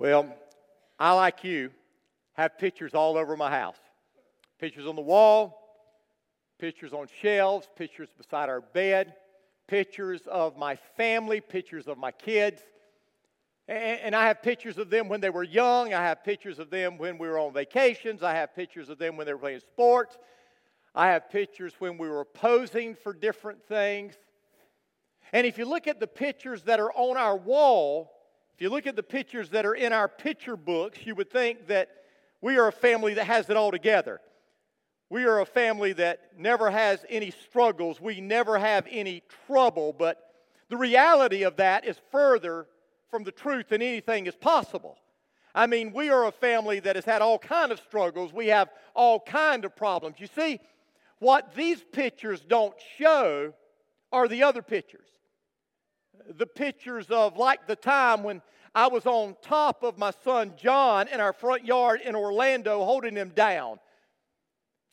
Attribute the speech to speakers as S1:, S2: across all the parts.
S1: Well, I, like you, have pictures all over my house pictures on the wall, pictures on shelves, pictures beside our bed, pictures of my family, pictures of my kids. And I have pictures of them when they were young. I have pictures of them when we were on vacations. I have pictures of them when they were playing sports. I have pictures when we were posing for different things. And if you look at the pictures that are on our wall, if you look at the pictures that are in our picture books, you would think that we are a family that has it all together. We are a family that never has any struggles. We never have any trouble. But the reality of that is further from the truth than anything is possible. I mean, we are a family that has had all kind of struggles. We have all kind of problems. You see, what these pictures don't show are the other pictures the pictures of like the time when I was on top of my son John in our front yard in Orlando holding him down.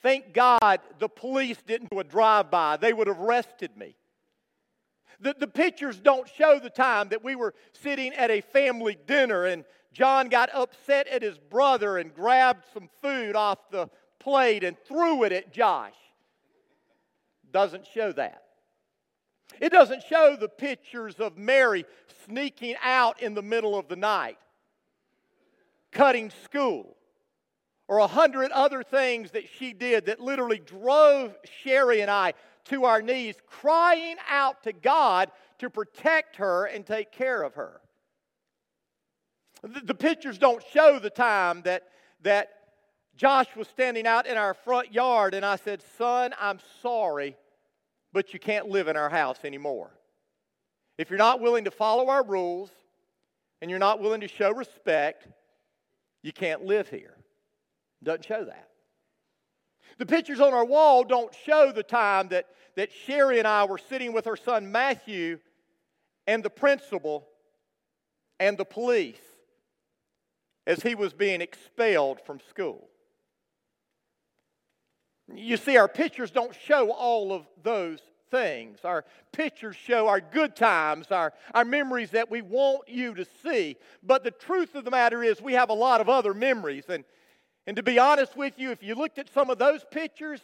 S1: Thank God the police didn't do a drive by, they would have arrested me. The, the pictures don't show the time that we were sitting at a family dinner and John got upset at his brother and grabbed some food off the plate and threw it at Josh. Doesn't show that. It doesn't show the pictures of Mary sneaking out in the middle of the night, cutting school, or a hundred other things that she did that literally drove Sherry and I to our knees, crying out to God to protect her and take care of her. The, the pictures don't show the time that, that Josh was standing out in our front yard and I said, Son, I'm sorry but you can't live in our house anymore. If you're not willing to follow our rules and you're not willing to show respect, you can't live here. Doesn't show that. The pictures on our wall don't show the time that, that Sherry and I were sitting with her son Matthew and the principal and the police as he was being expelled from school. You see, our pictures don't show all of those things. Our pictures show our good times, our, our memories that we want you to see. But the truth of the matter is, we have a lot of other memories. And, and to be honest with you, if you looked at some of those pictures,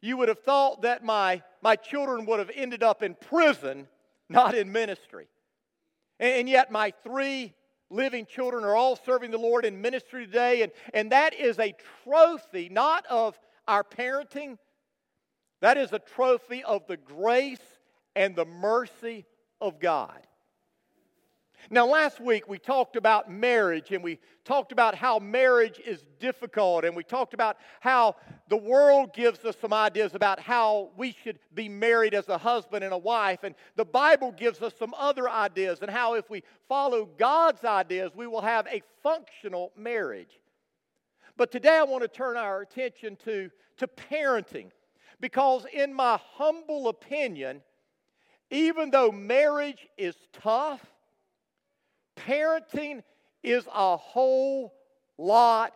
S1: you would have thought that my, my children would have ended up in prison, not in ministry. And, and yet, my three living children are all serving the Lord in ministry today. And, and that is a trophy, not of our parenting, that is a trophy of the grace and the mercy of God. Now, last week we talked about marriage and we talked about how marriage is difficult and we talked about how the world gives us some ideas about how we should be married as a husband and a wife. And the Bible gives us some other ideas and how if we follow God's ideas, we will have a functional marriage. But today I want to turn our attention to, to parenting. Because, in my humble opinion, even though marriage is tough, parenting is a whole lot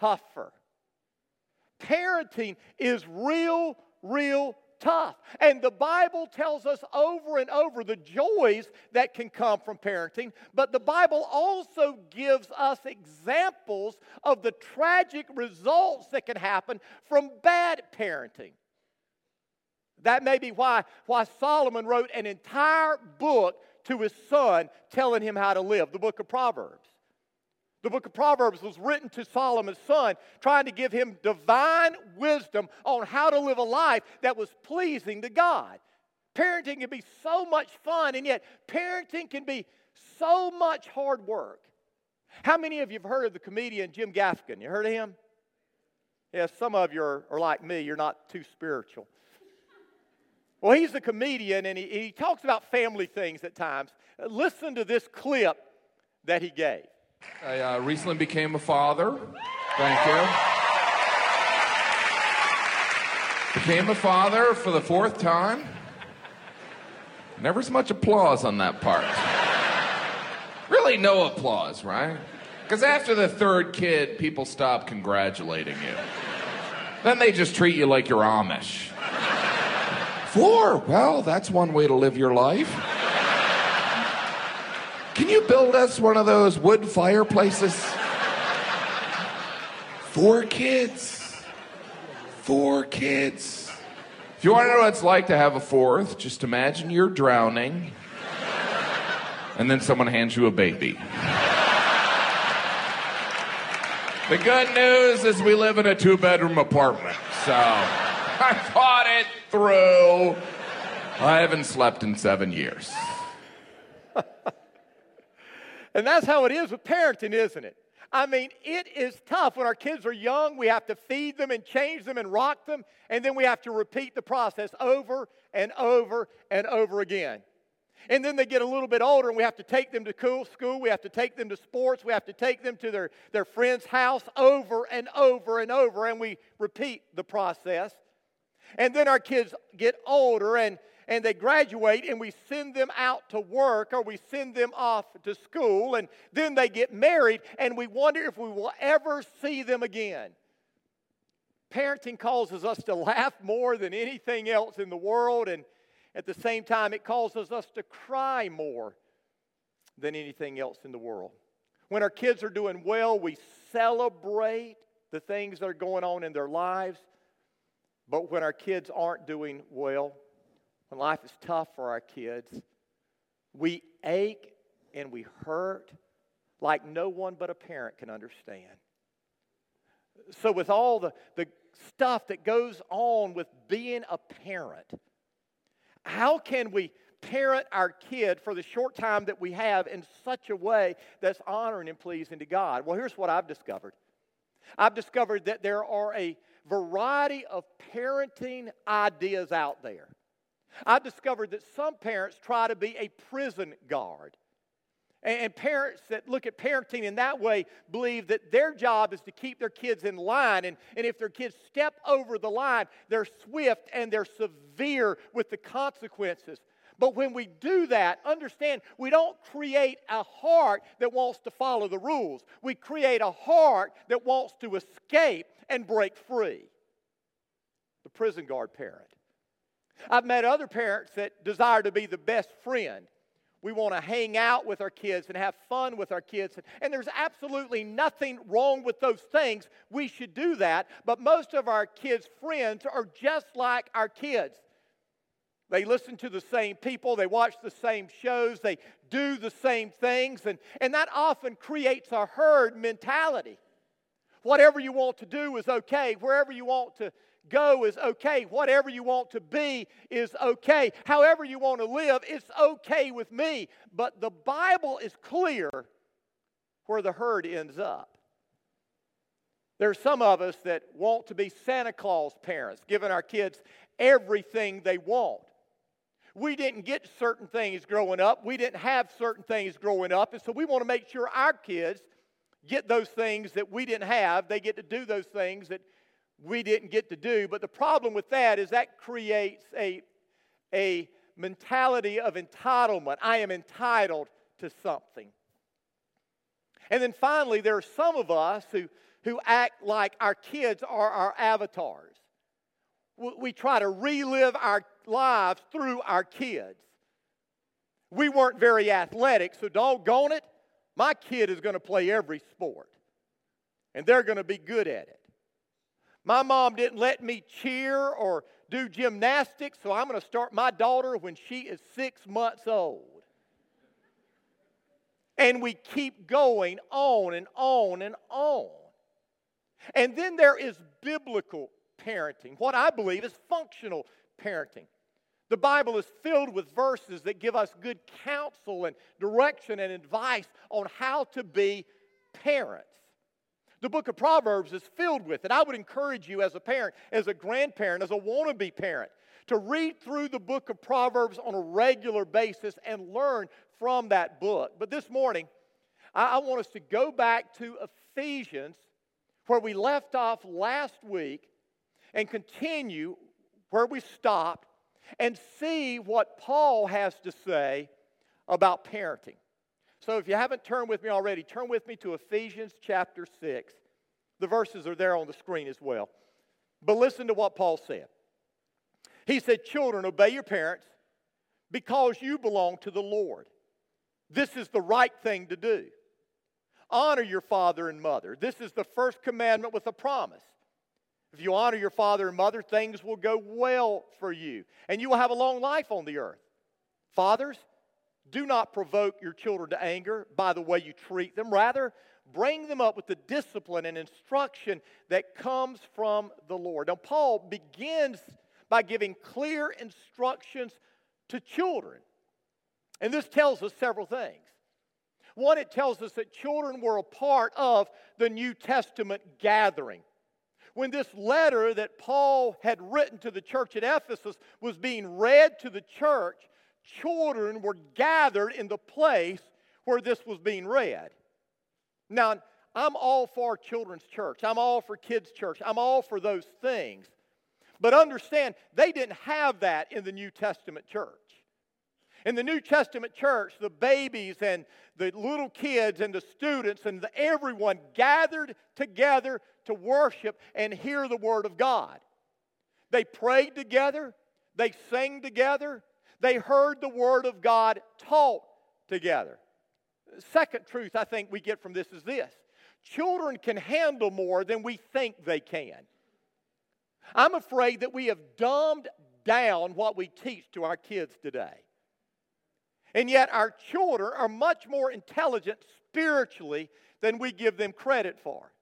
S1: tougher. Parenting is real, real tough. And the Bible tells us over and over the joys that can come from parenting, but the Bible also gives us examples of the tragic results that can happen from bad parenting. That may be why, why Solomon wrote an entire book to his son telling him how to live, the book of Proverbs. The book of Proverbs was written to Solomon's son, trying to give him divine wisdom on how to live a life that was pleasing to God. Parenting can be so much fun, and yet parenting can be so much hard work. How many of you have heard of the comedian Jim Gaffigan? You heard of him? Yes, yeah, some of you are, are like me, you're not too spiritual. Well, he's a comedian and he, he talks about family things at times. Listen to this clip that he gave.
S2: I uh, recently became a father. Thank you. Became a father for the fourth time. Never as much applause on that part. Really, no applause, right? Because after the third kid, people stop congratulating you. Then they just treat you like you're Amish. Four? Well, that's one way to live your life. Can you build us one of those wood fireplaces? Four kids. Four kids. If you want to know what it's like to have a fourth, just imagine you're drowning and then someone hands you a baby. The good news is we live in a two bedroom apartment, so I thought it through. I haven't slept in seven years.
S1: And that's how it is with parenting, isn't it? I mean, it is tough when our kids are young. We have to feed them and change them and rock them, and then we have to repeat the process over and over and over again. And then they get a little bit older, and we have to take them to cool school. We have to take them to sports. We have to take them to their, their friend's house over and over and over, and we repeat the process. And then our kids get older, and and they graduate and we send them out to work or we send them off to school and then they get married and we wonder if we will ever see them again. Parenting causes us to laugh more than anything else in the world and at the same time it causes us to cry more than anything else in the world. When our kids are doing well, we celebrate the things that are going on in their lives. But when our kids aren't doing well, when life is tough for our kids, we ache and we hurt like no one but a parent can understand. So, with all the, the stuff that goes on with being a parent, how can we parent our kid for the short time that we have in such a way that's honoring and pleasing to God? Well, here's what I've discovered I've discovered that there are a variety of parenting ideas out there. I discovered that some parents try to be a prison guard. And parents that look at parenting in that way believe that their job is to keep their kids in line. And, and if their kids step over the line, they're swift and they're severe with the consequences. But when we do that, understand we don't create a heart that wants to follow the rules. We create a heart that wants to escape and break free. The prison guard parent. I've met other parents that desire to be the best friend. We want to hang out with our kids and have fun with our kids. And there's absolutely nothing wrong with those things. We should do that. But most of our kids' friends are just like our kids. They listen to the same people, they watch the same shows, they do the same things, and, and that often creates a herd mentality. Whatever you want to do is okay. Wherever you want to go is okay. Whatever you want to be is okay. However you want to live, it's okay with me. But the Bible is clear where the herd ends up. There are some of us that want to be Santa Claus parents, giving our kids everything they want. We didn't get certain things growing up. We didn't have certain things growing up. And so we want to make sure our kids get those things that we didn't have. They get to do those things that we didn't get to do. But the problem with that is that creates a, a mentality of entitlement. I am entitled to something. And then finally, there are some of us who, who act like our kids are our avatars. We try to relive our lives through our kids. We weren't very athletic, so doggone it, my kid is going to play every sport, and they're going to be good at it. My mom didn't let me cheer or do gymnastics, so I'm going to start my daughter when she is six months old. And we keep going on and on and on. And then there is biblical parenting, what I believe is functional parenting. The Bible is filled with verses that give us good counsel and direction and advice on how to be parents. The book of Proverbs is filled with it. I would encourage you as a parent, as a grandparent, as a wannabe parent, to read through the book of Proverbs on a regular basis and learn from that book. But this morning, I, want us to go back to Ephesians, where we left off last week, and continue where we stopped and see what Paul has to say about parenting. So if you haven't turned with me already, turn with me to Ephesians chapter 6. The verses are there on the screen as well. But listen to what Paul said. He said, Children, obey your parents because you belong to the Lord. This is the right thing to do. Honor your father and mother. This is the first commandment with a promise. If you honor your father and mother, things will go well for you, and you will have a long life on the earth. Fathers, do not provoke your children to anger by the way you treat them. Rather, bring them up with the discipline and instruction that comes from the Lord. Now, Paul begins by giving clear instructions to children. And this tells us several things. One, it tells us that children were a part of the New Testament gathering. When this letter that Paul had written to the church at Ephesus was being read to the church, children were gathered in the place where this was being read. Now, I'm all for children's church. I'm all for kids' church. I'm all for those things. But understand, they didn't have that in the New Testament church. In the New Testament church, the babies and the little kids and the students and the, everyone gathered together to worship and hear the Word of God. They prayed together, they sang together, they heard the Word of God taught together. Second truth I think we get from this is this children can handle more than we think they can. I'm afraid that we have dumbed down what we teach to our kids today. And yet, our children are much more intelligent spiritually than we give them credit for.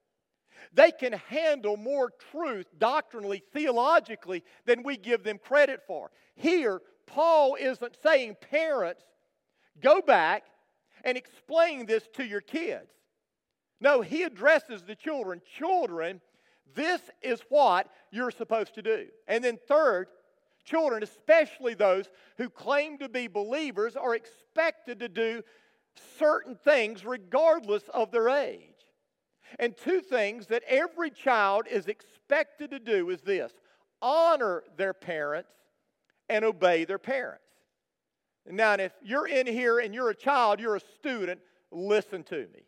S1: They can handle more truth doctrinally, theologically, than we give them credit for. Here, Paul isn't saying, parents, go back and explain this to your kids. No, he addresses the children. Children, this is what you're supposed to do. And then, third, children, especially those who claim to be believers, are expected to do certain things regardless of their age. And two things that every child is expected to do is this honor their parents and obey their parents. Now, if you're in here and you're a child, you're a student, listen to me.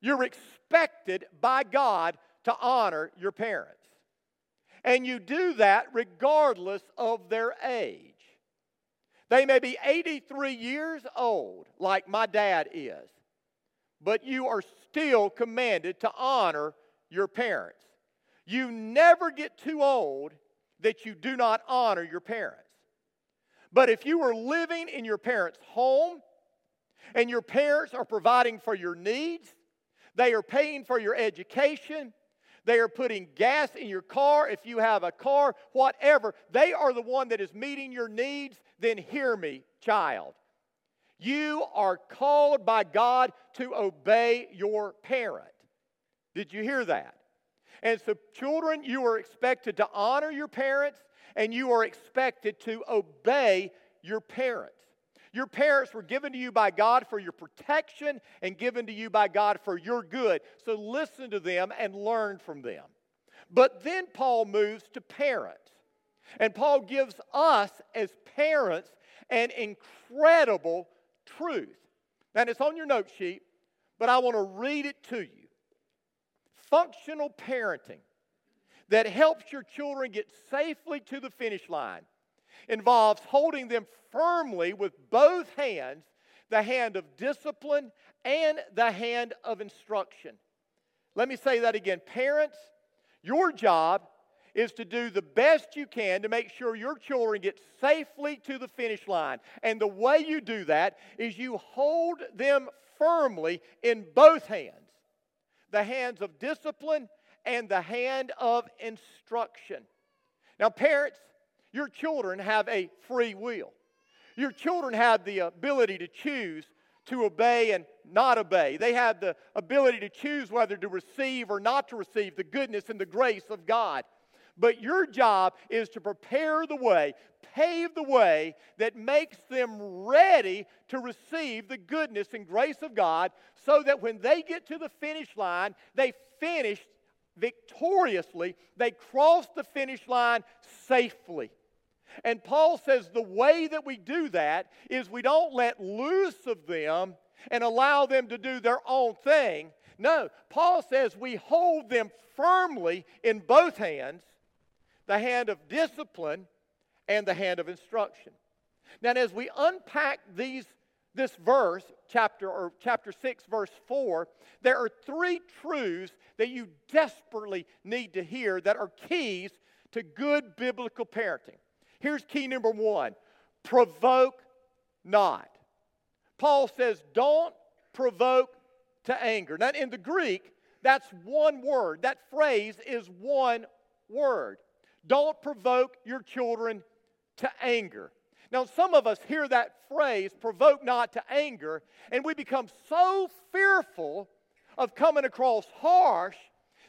S1: You're expected by God to honor your parents. And you do that regardless of their age. They may be 83 years old, like my dad is, but you are still commanded to honor your parents. You never get too old that you do not honor your parents. But if you are living in your parents' home and your parents are providing for your needs, they are paying for your education, they are putting gas in your car if you have a car, whatever. They are the one that is meeting your needs. Then hear me, child. You are called by God to obey your parent. Did you hear that? And so, children, you are expected to honor your parents and you are expected to obey your parents. Your parents were given to you by God for your protection and given to you by God for your good. So listen to them and learn from them. But then Paul moves to parents. And Paul gives us as parents an incredible truth. And it's on your note sheet, but I want to read it to you. Functional parenting that helps your children get safely to the finish line involves holding them firmly with both hands the hand of discipline and the hand of instruction. Let me say that again. Parents, your job is to do the best you can to make sure your children get safely to the finish line. And the way you do that is you hold them firmly in both hands the hands of discipline and the hand of instruction. Now, parents, your children have a free will. Your children have the ability to choose to obey and not obey. They have the ability to choose whether to receive or not to receive the goodness and the grace of God. But your job is to prepare the way, pave the way that makes them ready to receive the goodness and grace of God so that when they get to the finish line, they finish victoriously, they cross the finish line safely. And Paul says the way that we do that is we don't let loose of them and allow them to do their own thing. No, Paul says we hold them firmly in both hands the hand of discipline and the hand of instruction. Now, as we unpack these this verse, chapter or chapter 6 verse 4, there are three truths that you desperately need to hear that are keys to good biblical parenting. Here's key number 1. Provoke not. Paul says, don't provoke to anger. Now, in the Greek, that's one word. That phrase is one word. Don't provoke your children to anger. Now, some of us hear that phrase, provoke not to anger, and we become so fearful of coming across harsh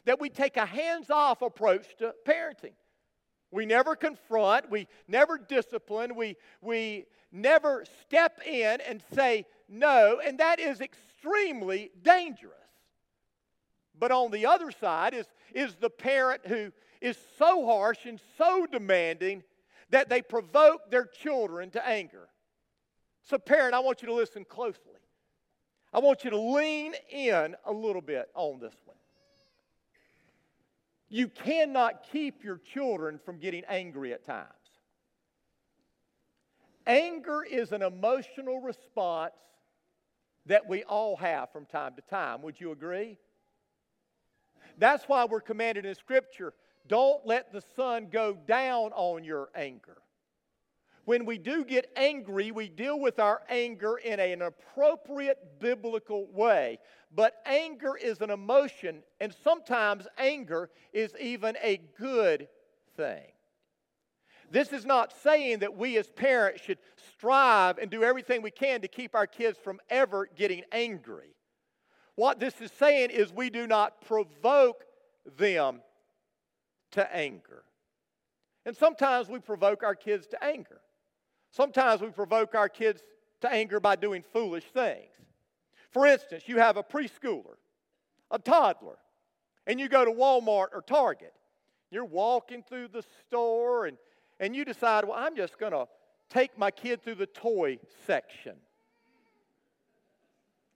S1: that we take a hands off approach to parenting. We never confront, we never discipline, we, we never step in and say no, and that is extremely dangerous. But on the other side is, is the parent who is so harsh and so demanding that they provoke their children to anger. So, parent, I want you to listen closely. I want you to lean in a little bit on this one. You cannot keep your children from getting angry at times. Anger is an emotional response that we all have from time to time. Would you agree? That's why we're commanded in Scripture don't let the sun go down on your anger. When we do get angry, we deal with our anger in an appropriate biblical way. But anger is an emotion, and sometimes anger is even a good thing. This is not saying that we as parents should strive and do everything we can to keep our kids from ever getting angry. What this is saying is we do not provoke them to anger. And sometimes we provoke our kids to anger. Sometimes we provoke our kids to anger by doing foolish things. For instance, you have a preschooler, a toddler, and you go to Walmart or Target. You're walking through the store and, and you decide, well, I'm just going to take my kid through the toy section.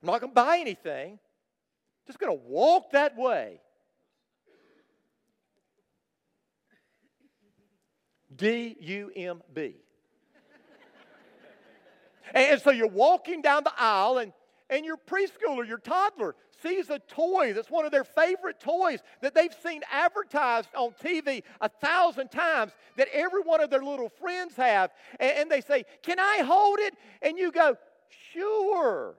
S1: I'm not going to buy anything. Just going to walk that way. D U M B. And so you're walking down the aisle, and, and your preschooler, your toddler, sees a toy that's one of their favorite toys that they've seen advertised on TV a thousand times that every one of their little friends have. And, and they say, Can I hold it? And you go, Sure.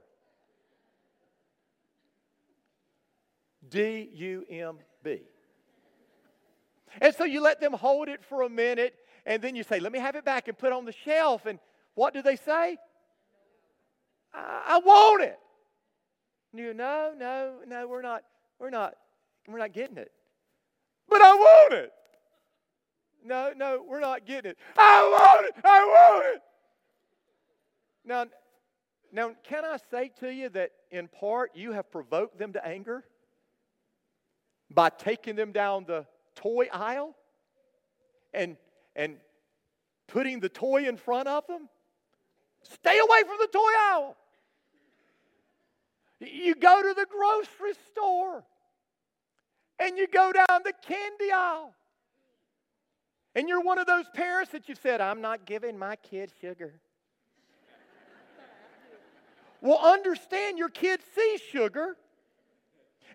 S1: D U M B. And so you let them hold it for a minute, and then you say, Let me have it back and put on the shelf. And what do they say? I, I want it. And you no, no, no, we're not, we're not, we're not getting it. But I want it. No, no, we're not getting it. I want it. I want it. Now, now, can I say to you that in part you have provoked them to anger by taking them down the toy aisle and, and putting the toy in front of them? Stay away from the toy aisle. You go to the grocery store and you go down the candy aisle. And you're one of those parents that you said, I'm not giving my kid sugar. well, understand your kids see sugar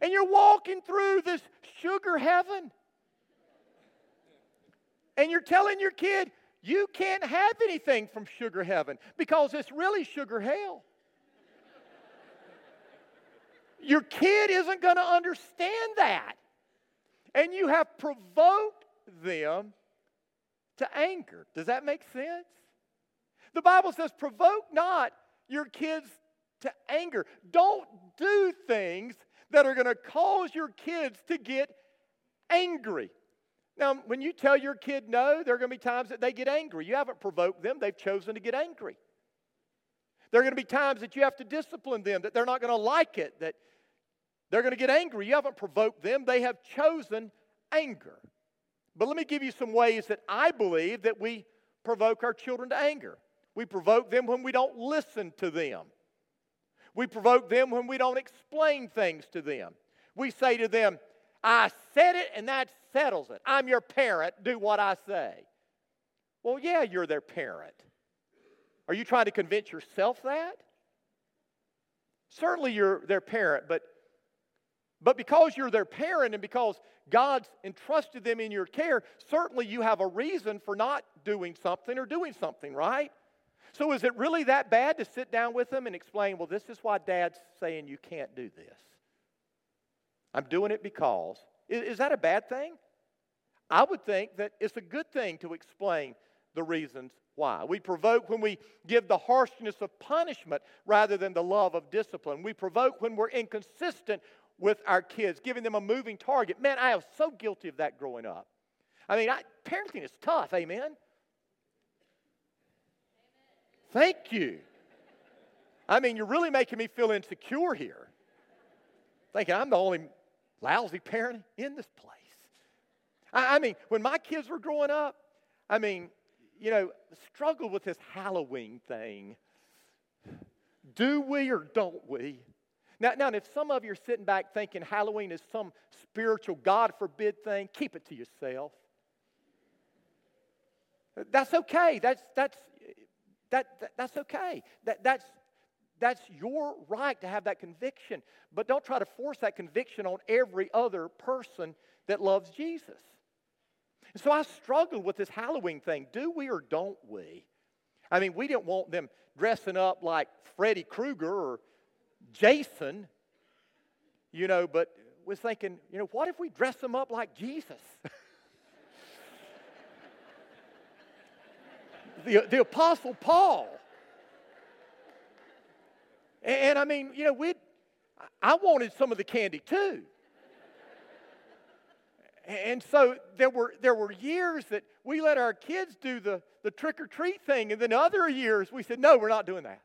S1: and you're walking through this sugar heaven. And you're telling your kid, you can't have anything from sugar heaven because it's really sugar hell. your kid isn't going to understand that. And you have provoked them to anger. Does that make sense? The Bible says, provoke not your kids to anger. Don't do things that are going to cause your kids to get angry. Now, when you tell your kid no, there are going to be times that they get angry. You haven't provoked them, they've chosen to get angry. There are going to be times that you have to discipline them, that they're not going to like it, that they're going to get angry. You haven't provoked them, they have chosen anger. But let me give you some ways that I believe that we provoke our children to anger. We provoke them when we don't listen to them. We provoke them when we don't explain things to them. We say to them, I said it and that settles it. I'm your parent. Do what I say. Well, yeah, you're their parent. Are you trying to convince yourself that? Certainly you're their parent, but, but because you're their parent and because God's entrusted them in your care, certainly you have a reason for not doing something or doing something, right? So is it really that bad to sit down with them and explain, well, this is why dad's saying you can't do this? I'm doing it because. Is, is that a bad thing? I would think that it's a good thing to explain the reasons why. We provoke when we give the harshness of punishment rather than the love of discipline. We provoke when we're inconsistent with our kids, giving them a moving target. Man, I was so guilty of that growing up. I mean, I, parenting is tough, amen? Thank you. I mean, you're really making me feel insecure here. Thinking I'm the only lousy parent in this place. I, I mean, when my kids were growing up, I mean, you know, struggled with this Halloween thing. Do we or don't we? Now, now, if some of you are sitting back thinking Halloween is some spiritual, God forbid thing, keep it to yourself. That's okay. That's, that's, that, that, that's okay. That, that's, that's your right to have that conviction. But don't try to force that conviction on every other person that loves Jesus. And so I struggled with this Halloween thing. Do we or don't we? I mean, we didn't want them dressing up like Freddy Krueger or Jason, you know, but was thinking, you know, what if we dress them up like Jesus? the, the Apostle Paul. And, and I mean, you know, we I wanted some of the candy too. And so there were, there were years that we let our kids do the, the trick or treat thing, and then other years we said, no, we're not doing that.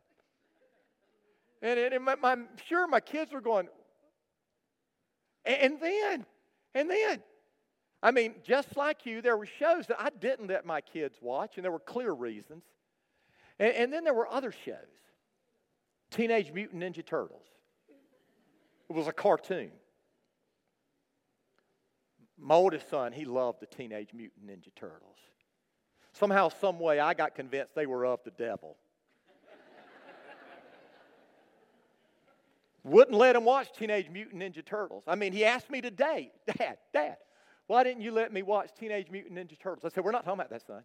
S1: And, and my, my, I'm sure my kids were going, and then, and then, I mean, just like you, there were shows that I didn't let my kids watch, and there were clear reasons. And, and then there were other shows Teenage Mutant Ninja Turtles. It was a cartoon. My oldest son, he loved the Teenage Mutant Ninja Turtles. Somehow, some way, I got convinced they were of the devil. Wouldn't let him watch Teenage Mutant Ninja Turtles. I mean, he asked me today, Dad, Dad, why didn't you let me watch Teenage Mutant Ninja Turtles? I said, We're not talking about that, son.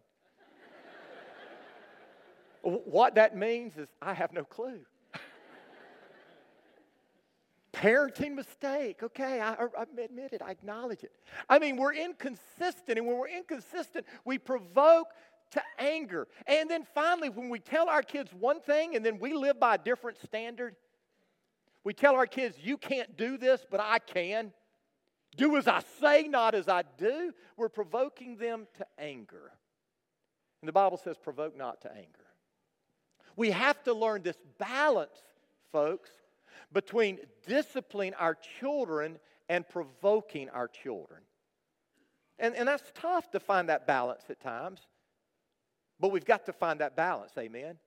S1: what that means is I have no clue. Parenting mistake. Okay, I, I admit it. I acknowledge it. I mean, we're inconsistent, and when we're inconsistent, we provoke to anger. And then finally, when we tell our kids one thing and then we live by a different standard, we tell our kids, You can't do this, but I can. Do as I say, not as I do. We're provoking them to anger. And the Bible says, Provoke not to anger. We have to learn this balance, folks, between disciplining our children and provoking our children. And, and that's tough to find that balance at times, but we've got to find that balance, amen?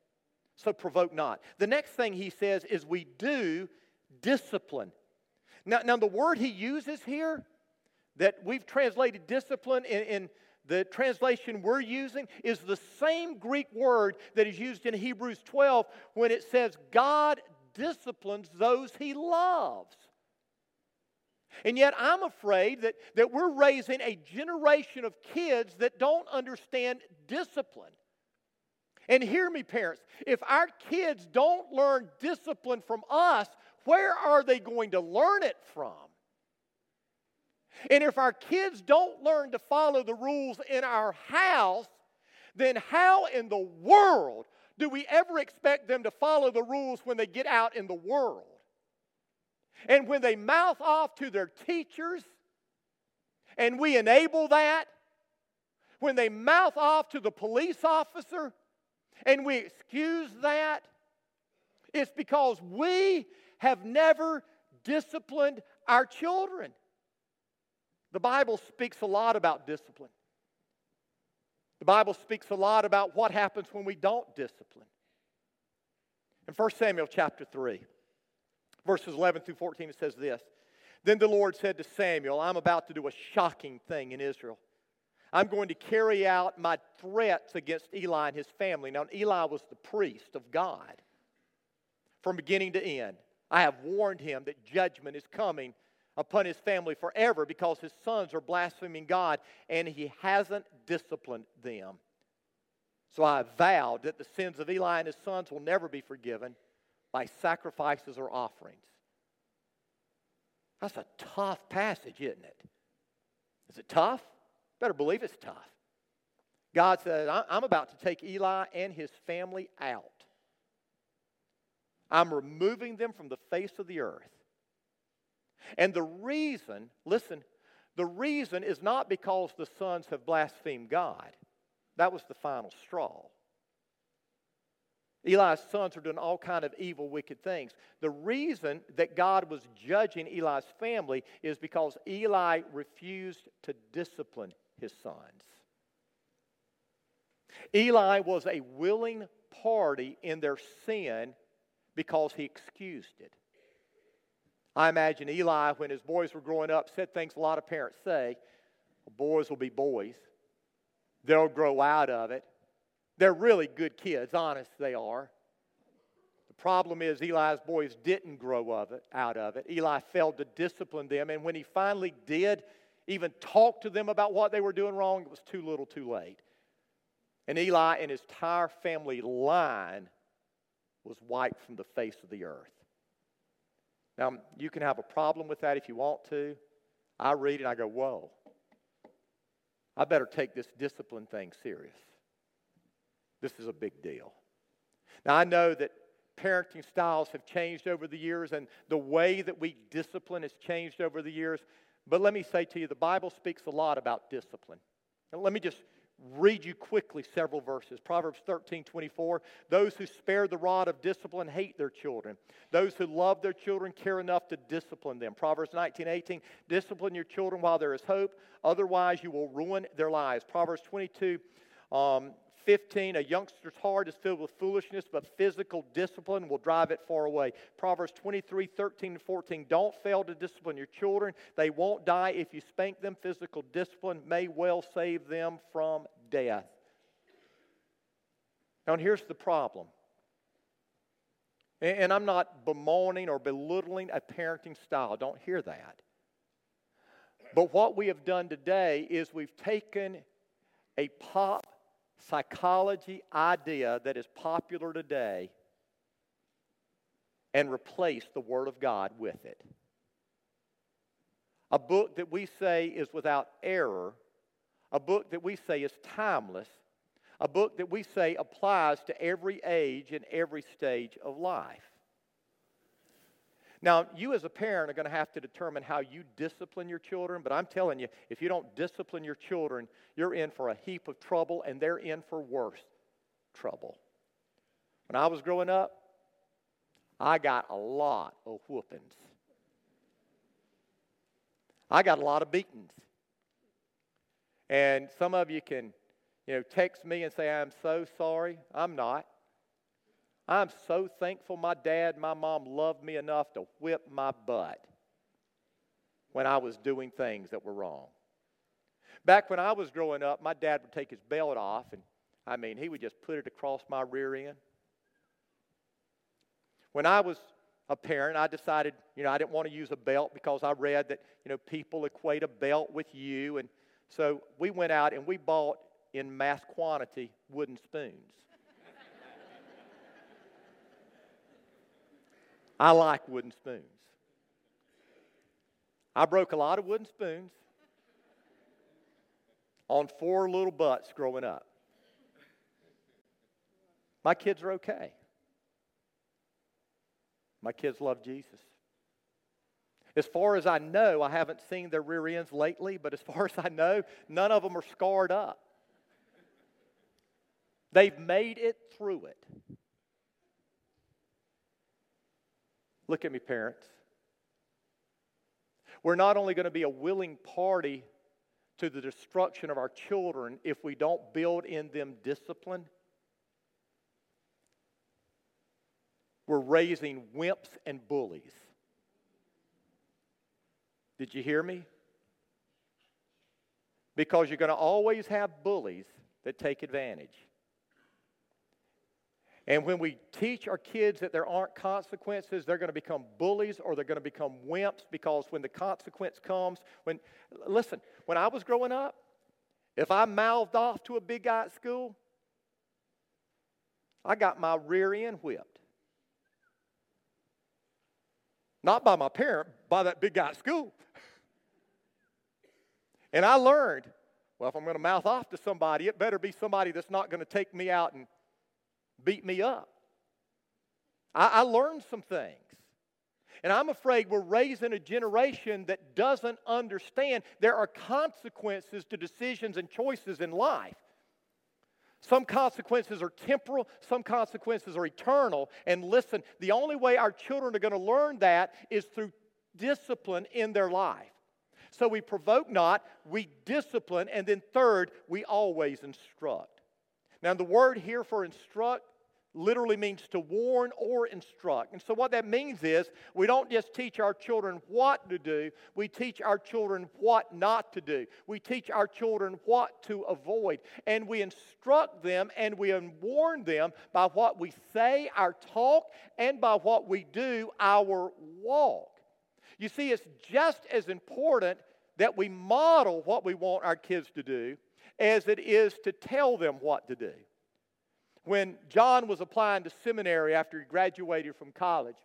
S1: So provoke not. The next thing he says is we do discipline. Now, now the word he uses here that we've translated discipline in, in the translation we're using is the same Greek word that is used in Hebrews 12 when it says God disciplines those he loves. And yet, I'm afraid that, that we're raising a generation of kids that don't understand discipline. And hear me, parents, if our kids don't learn discipline from us, where are they going to learn it from? And if our kids don't learn to follow the rules in our house, then how in the world do we ever expect them to follow the rules when they get out in the world? And when they mouth off to their teachers, and we enable that, when they mouth off to the police officer, and we excuse that, it's because we have never disciplined our children. The Bible speaks a lot about discipline. The Bible speaks a lot about what happens when we don't discipline. In 1 Samuel chapter 3, verses 11 through 14, it says this Then the Lord said to Samuel, I'm about to do a shocking thing in Israel. I'm going to carry out my threats against Eli and his family. Now, Eli was the priest of God from beginning to end. I have warned him that judgment is coming upon his family forever because his sons are blaspheming God and he hasn't disciplined them. So I vowed that the sins of Eli and his sons will never be forgiven by sacrifices or offerings. That's a tough passage, isn't it? Is it tough? Better believe it's tough. God says, I'm about to take Eli and his family out. I'm removing them from the face of the earth. And the reason, listen, the reason is not because the sons have blasphemed God. That was the final straw. Eli's sons are doing all kind of evil, wicked things. The reason that God was judging Eli's family is because Eli refused to discipline his sons. Eli was a willing party in their sin because he excused it. I imagine Eli, when his boys were growing up, said things a lot of parents say boys will be boys, they'll grow out of it. They're really good kids, honest they are. The problem is Eli's boys didn't grow of it, out of it. Eli failed to discipline them, and when he finally did even talk to them about what they were doing wrong, it was too little too late. And Eli and his entire family line was wiped from the face of the earth. Now, you can have a problem with that if you want to. I read and I go, whoa, I better take this discipline thing serious. This is a big deal. Now, I know that parenting styles have changed over the years and the way that we discipline has changed over the years. But let me say to you, the Bible speaks a lot about discipline. And let me just read you quickly several verses. Proverbs 13, 24. Those who spare the rod of discipline hate their children. Those who love their children care enough to discipline them. Proverbs 19, 18. Discipline your children while there is hope, otherwise, you will ruin their lives. Proverbs 22, um, 15, a youngster's heart is filled with foolishness, but physical discipline will drive it far away. Proverbs 23, 13 and 14, don't fail to discipline your children. They won't die if you spank them. Physical discipline may well save them from death. Now, here's the problem. And I'm not bemoaning or belittling a parenting style. Don't hear that. But what we have done today is we've taken a pop psychology idea that is popular today and replace the Word of God with it. A book that we say is without error, a book that we say is timeless, a book that we say applies to every age and every stage of life. Now, you as a parent are going to have to determine how you discipline your children, but I'm telling you, if you don't discipline your children, you're in for a heap of trouble, and they're in for worse trouble. When I was growing up, I got a lot of whoopings. I got a lot of beatings. And some of you can, you know, text me and say, I'm so sorry. I'm not. I'm so thankful my dad my mom loved me enough to whip my butt when I was doing things that were wrong. Back when I was growing up, my dad would take his belt off, and I mean, he would just put it across my rear end. When I was a parent, I decided, you know, I didn't want to use a belt because I read that, you know, people equate a belt with you. And so we went out and we bought in mass quantity wooden spoons. I like wooden spoons. I broke a lot of wooden spoons on four little butts growing up. My kids are okay. My kids love Jesus. As far as I know, I haven't seen their rear ends lately, but as far as I know, none of them are scarred up. They've made it through it. Look at me, parents. We're not only going to be a willing party to the destruction of our children if we don't build in them discipline, we're raising wimps and bullies. Did you hear me? Because you're going to always have bullies that take advantage. And when we teach our kids that there aren't consequences, they're going to become bullies or they're going to become wimps because when the consequence comes, when, listen, when I was growing up, if I mouthed off to a big guy at school, I got my rear end whipped. Not by my parent, by that big guy at school. and I learned well, if I'm going to mouth off to somebody, it better be somebody that's not going to take me out and beat me up. I, I learned some things. And I'm afraid we're raising a generation that doesn't understand there are consequences to decisions and choices in life. Some consequences are temporal, some consequences are eternal. And listen, the only way our children are going to learn that is through discipline in their life. So we provoke not, we discipline, and then third, we always instruct. Now, the word here for instruct literally means to warn or instruct. And so, what that means is we don't just teach our children what to do, we teach our children what not to do. We teach our children what to avoid. And we instruct them and we warn them by what we say, our talk, and by what we do, our walk. You see, it's just as important that we model what we want our kids to do as it is to tell them what to do. When John was applying to seminary after he graduated from college,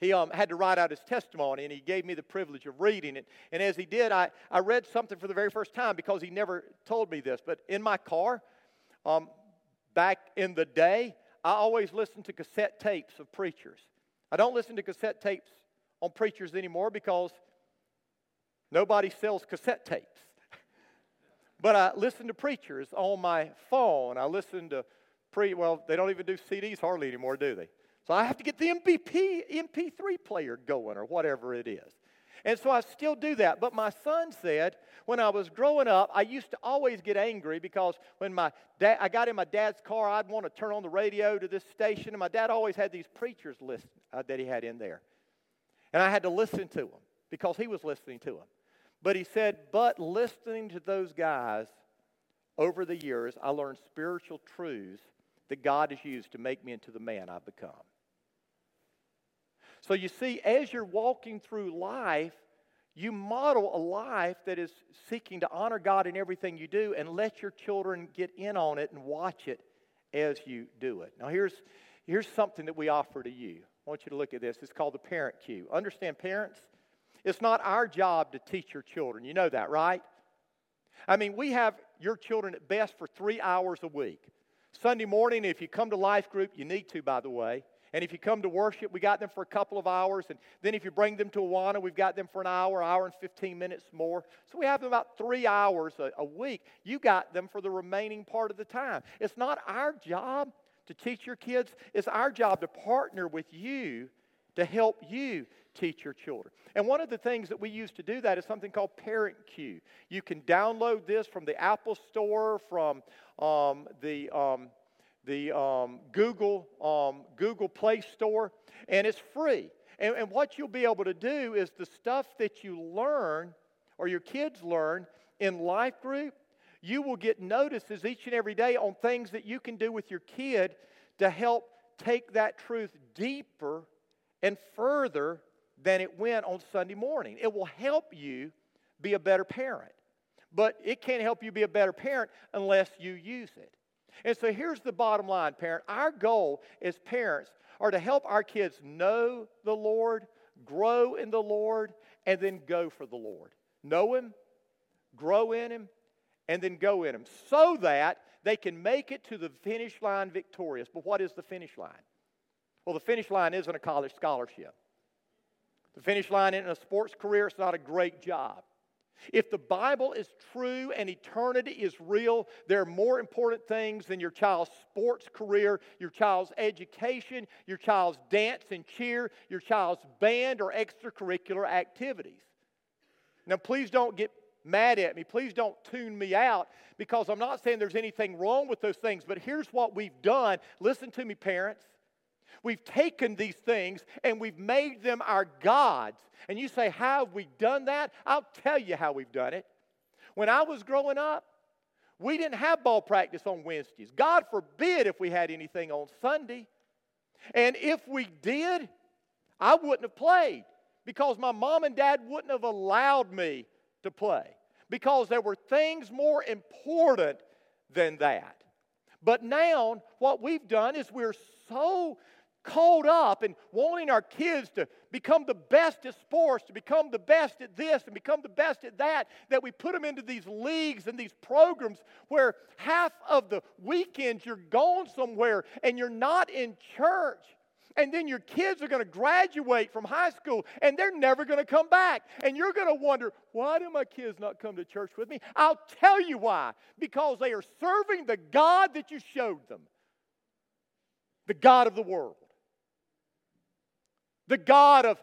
S1: he um, had to write out his testimony, and he gave me the privilege of reading it. And as he did, I, I read something for the very first time because he never told me this. But in my car, um, back in the day, I always listened to cassette tapes of preachers. I don't listen to cassette tapes on preachers anymore because nobody sells cassette tapes. But I listen to preachers on my phone. I listen to pre well, they don't even do CDs hardly anymore, do they? So I have to get the MP, MP3 player going or whatever it is. And so I still do that. But my son said when I was growing up, I used to always get angry because when my dad, I got in my dad's car, I'd want to turn on the radio to this station, and my dad always had these preachers list uh, that he had in there. And I had to listen to them because he was listening to them. But he said, but listening to those guys over the years, I learned spiritual truths that God has used to make me into the man I've become. So you see, as you're walking through life, you model a life that is seeking to honor God in everything you do and let your children get in on it and watch it as you do it. Now, here's, here's something that we offer to you. I want you to look at this. It's called the parent cue. Understand, parents, it's not our job to teach your children. You know that, right? I mean, we have your children at best for three hours a week. Sunday morning, if you come to life group, you need to, by the way. And if you come to worship, we got them for a couple of hours. And then if you bring them to Awana, we've got them for an hour, hour and 15 minutes more. So we have them about three hours a, a week. You got them for the remaining part of the time. It's not our job to teach your kids, it's our job to partner with you to help you teach your children. And one of the things that we use to do that is something called Parent Cue. You can download this from the Apple Store, from um, the, um, the um, Google, um, Google Play Store, and it's free. And, and what you'll be able to do is the stuff that you learn or your kids learn in life group, you will get notices each and every day on things that you can do with your kid to help take that truth deeper and further than it went on Sunday morning. It will help you be a better parent. But it can't help you be a better parent unless you use it. And so here's the bottom line, parent. Our goal as parents are to help our kids know the Lord, grow in the Lord, and then go for the Lord. Know Him, grow in Him, and then go in Him so that they can make it to the finish line victorious. But what is the finish line? Well, the finish line isn't a college scholarship. The finish line in a sports career is not a great job. If the Bible is true and eternity is real, there are more important things than your child's sports career, your child's education, your child's dance and cheer, your child's band or extracurricular activities. Now, please don't get mad at me. Please don't tune me out because I'm not saying there's anything wrong with those things, but here's what we've done. Listen to me, parents. We've taken these things and we've made them our gods. And you say, How have we done that? I'll tell you how we've done it. When I was growing up, we didn't have ball practice on Wednesdays. God forbid if we had anything on Sunday. And if we did, I wouldn't have played because my mom and dad wouldn't have allowed me to play because there were things more important than that. But now, what we've done is we're so caught up in wanting our kids to become the best at sports, to become the best at this and become the best at that, that we put them into these leagues and these programs where half of the weekends you're gone somewhere and you're not in church. And then your kids are going to graduate from high school and they're never going to come back. And you're going to wonder, why do my kids not come to church with me? I'll tell you why. Because they are serving the God that you showed them, the God of the world the God of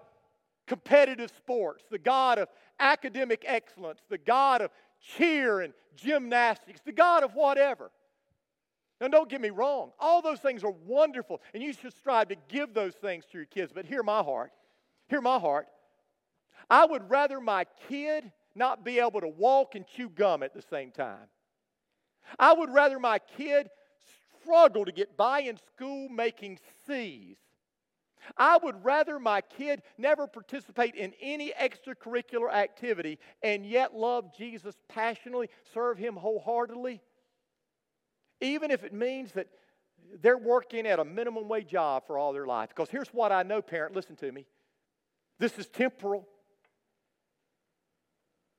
S1: competitive sports, the God of academic excellence, the God of cheer and gymnastics, the God of whatever. Now, don't get me wrong, all those things are wonderful, and you should strive to give those things to your kids. But hear my heart. Hear my heart. I would rather my kid not be able to walk and chew gum at the same time. I would rather my kid struggle to get by in school making C's I would rather my kid never participate in any extracurricular activity and yet love Jesus passionately, serve Him wholeheartedly, even if it means that they're working at a minimum wage job for all their life. Because here's what I know, parent, listen to me. This is temporal.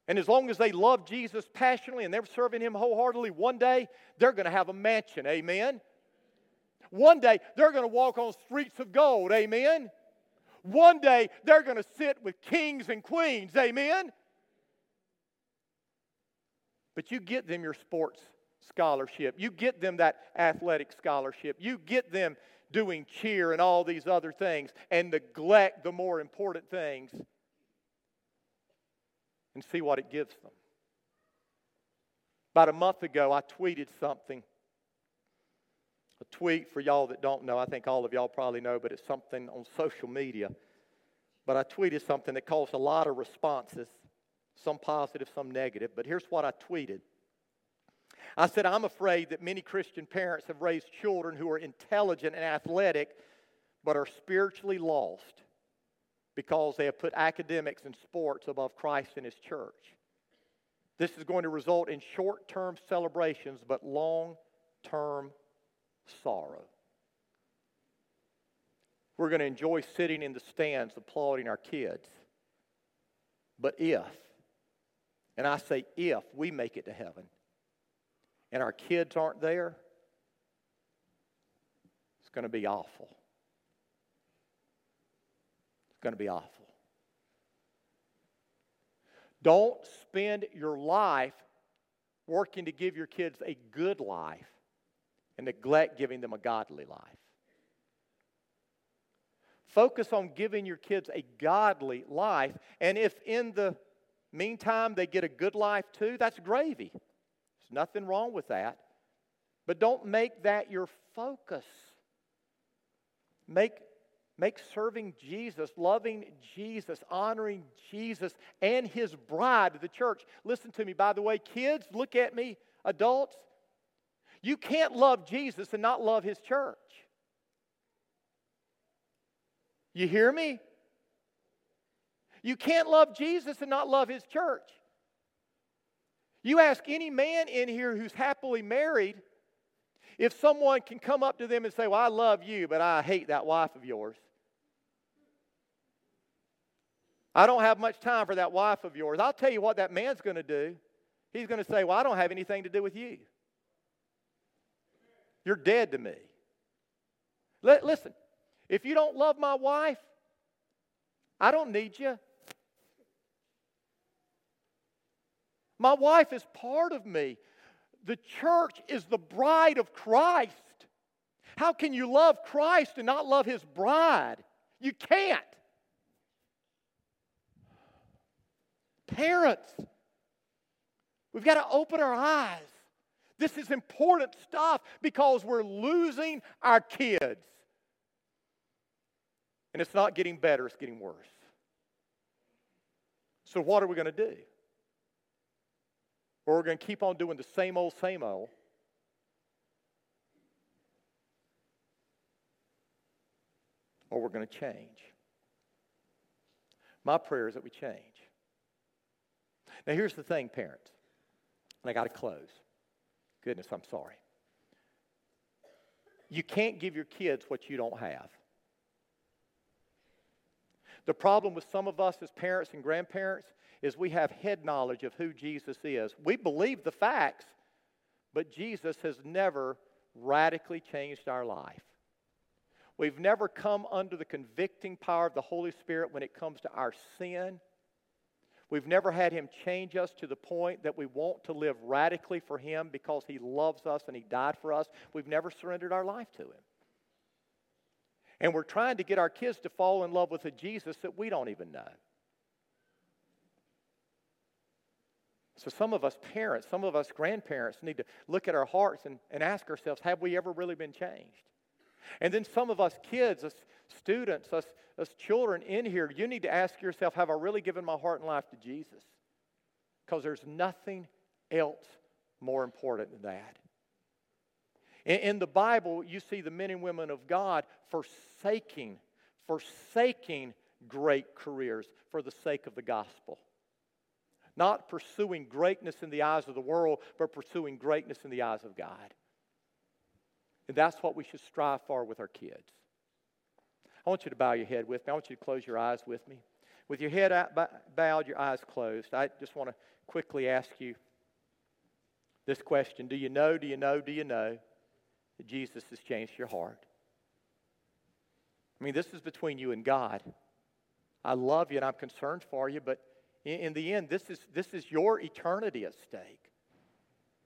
S1: And as long as they love Jesus passionately and they're serving Him wholeheartedly, one day they're going to have a mansion. Amen. One day they're going to walk on streets of gold. Amen. One day they're going to sit with kings and queens. Amen. But you get them your sports scholarship. You get them that athletic scholarship. You get them doing cheer and all these other things and neglect the more important things and see what it gives them. About a month ago, I tweeted something tweet for y'all that don't know. I think all of y'all probably know, but it's something on social media. But I tweeted something that caused a lot of responses, some positive, some negative. But here's what I tweeted I said, I'm afraid that many Christian parents have raised children who are intelligent and athletic, but are spiritually lost because they have put academics and sports above Christ and His church. This is going to result in short term celebrations, but long term sorrow. We're going to enjoy sitting in the stands applauding our kids. But if, and I say if, we make it to heaven and our kids aren't there, it's going to be awful. It's going to be awful. Don't spend your life working to give your kids a good life and neglect giving them a godly life. Focus on giving your kids a godly life, and if in the meantime they get a good life too, that's gravy. There's nothing wrong with that. But don't make that your focus. Make, make serving Jesus, loving Jesus, honoring Jesus and his bride, the church. Listen to me, by the way, kids, look at me, adults. You can't love Jesus and not love his church. You hear me? You can't love Jesus and not love his church. You ask any man in here who's happily married if someone can come up to them and say, Well, I love you, but I hate that wife of yours. I don't have much time for that wife of yours. I'll tell you what that man's going to do. He's going to say, Well, I don't have anything to do with you. You're dead to me. L- listen, if you don't love my wife, I don't need you. My wife is part of me. The church is the bride of Christ. How can you love Christ and not love his bride? You can't. Parents, we've got to open our eyes. This is important stuff because we're losing our kids. And it's not getting better, it's getting worse. So, what are we going to do? or we're going to keep on doing the same old, same old. Or we're going to change. My prayer is that we change. Now, here's the thing, parents, and I got to close. Goodness, I'm sorry. You can't give your kids what you don't have. The problem with some of us as parents and grandparents is we have head knowledge of who Jesus is. We believe the facts, but Jesus has never radically changed our life. We've never come under the convicting power of the Holy Spirit when it comes to our sin. We've never had Him change us to the point that we want to live radically for Him because He loves us and He died for us. We've never surrendered our life to Him. And we're trying to get our kids to fall in love with a Jesus that we don't even know. So, some of us parents, some of us grandparents need to look at our hearts and, and ask ourselves have we ever really been changed? And then some of us kids, us students, us, us children in here, you need to ask yourself have I really given my heart and life to Jesus? Because there's nothing else more important than that. In, in the Bible, you see the men and women of God forsaking, forsaking great careers for the sake of the gospel. Not pursuing greatness in the eyes of the world, but pursuing greatness in the eyes of God. And that's what we should strive for with our kids. I want you to bow your head with me. I want you to close your eyes with me. With your head bowed, your eyes closed, I just want to quickly ask you this question Do you know, do you know, do you know that Jesus has changed your heart? I mean, this is between you and God. I love you and I'm concerned for you, but in, in the end, this is, this is your eternity at stake.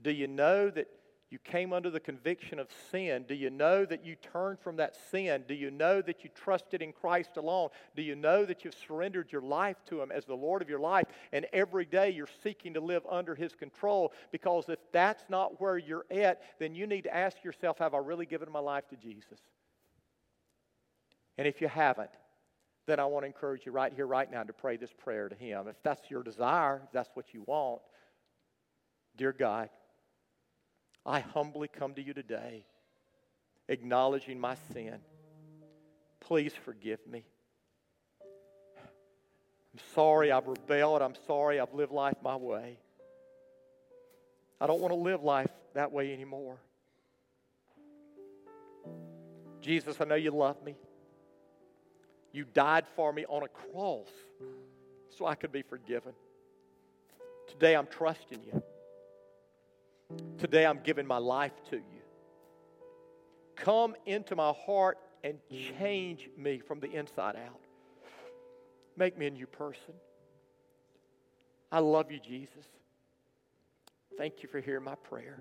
S1: Do you know that you came under the conviction of sin? Do you know that you turned from that sin? Do you know that you trusted in Christ alone? Do you know that you've surrendered your life to Him as the Lord of your life? And every day you're seeking to live under His control because if that's not where you're at, then you need to ask yourself Have I really given my life to Jesus? And if you haven't, then I want to encourage you right here, right now, to pray this prayer to Him. If that's your desire, if that's what you want, dear God, I humbly come to you today, acknowledging my sin. Please forgive me. I'm sorry I've rebelled. I'm sorry I've lived life my way. I don't want to live life that way anymore. Jesus, I know you love me. You died for me on a cross so I could be forgiven. Today I'm trusting you. Today I'm giving my life to you. Come into my heart and change me from the inside out. Make me a new person. I love you, Jesus. Thank you for hearing my prayer.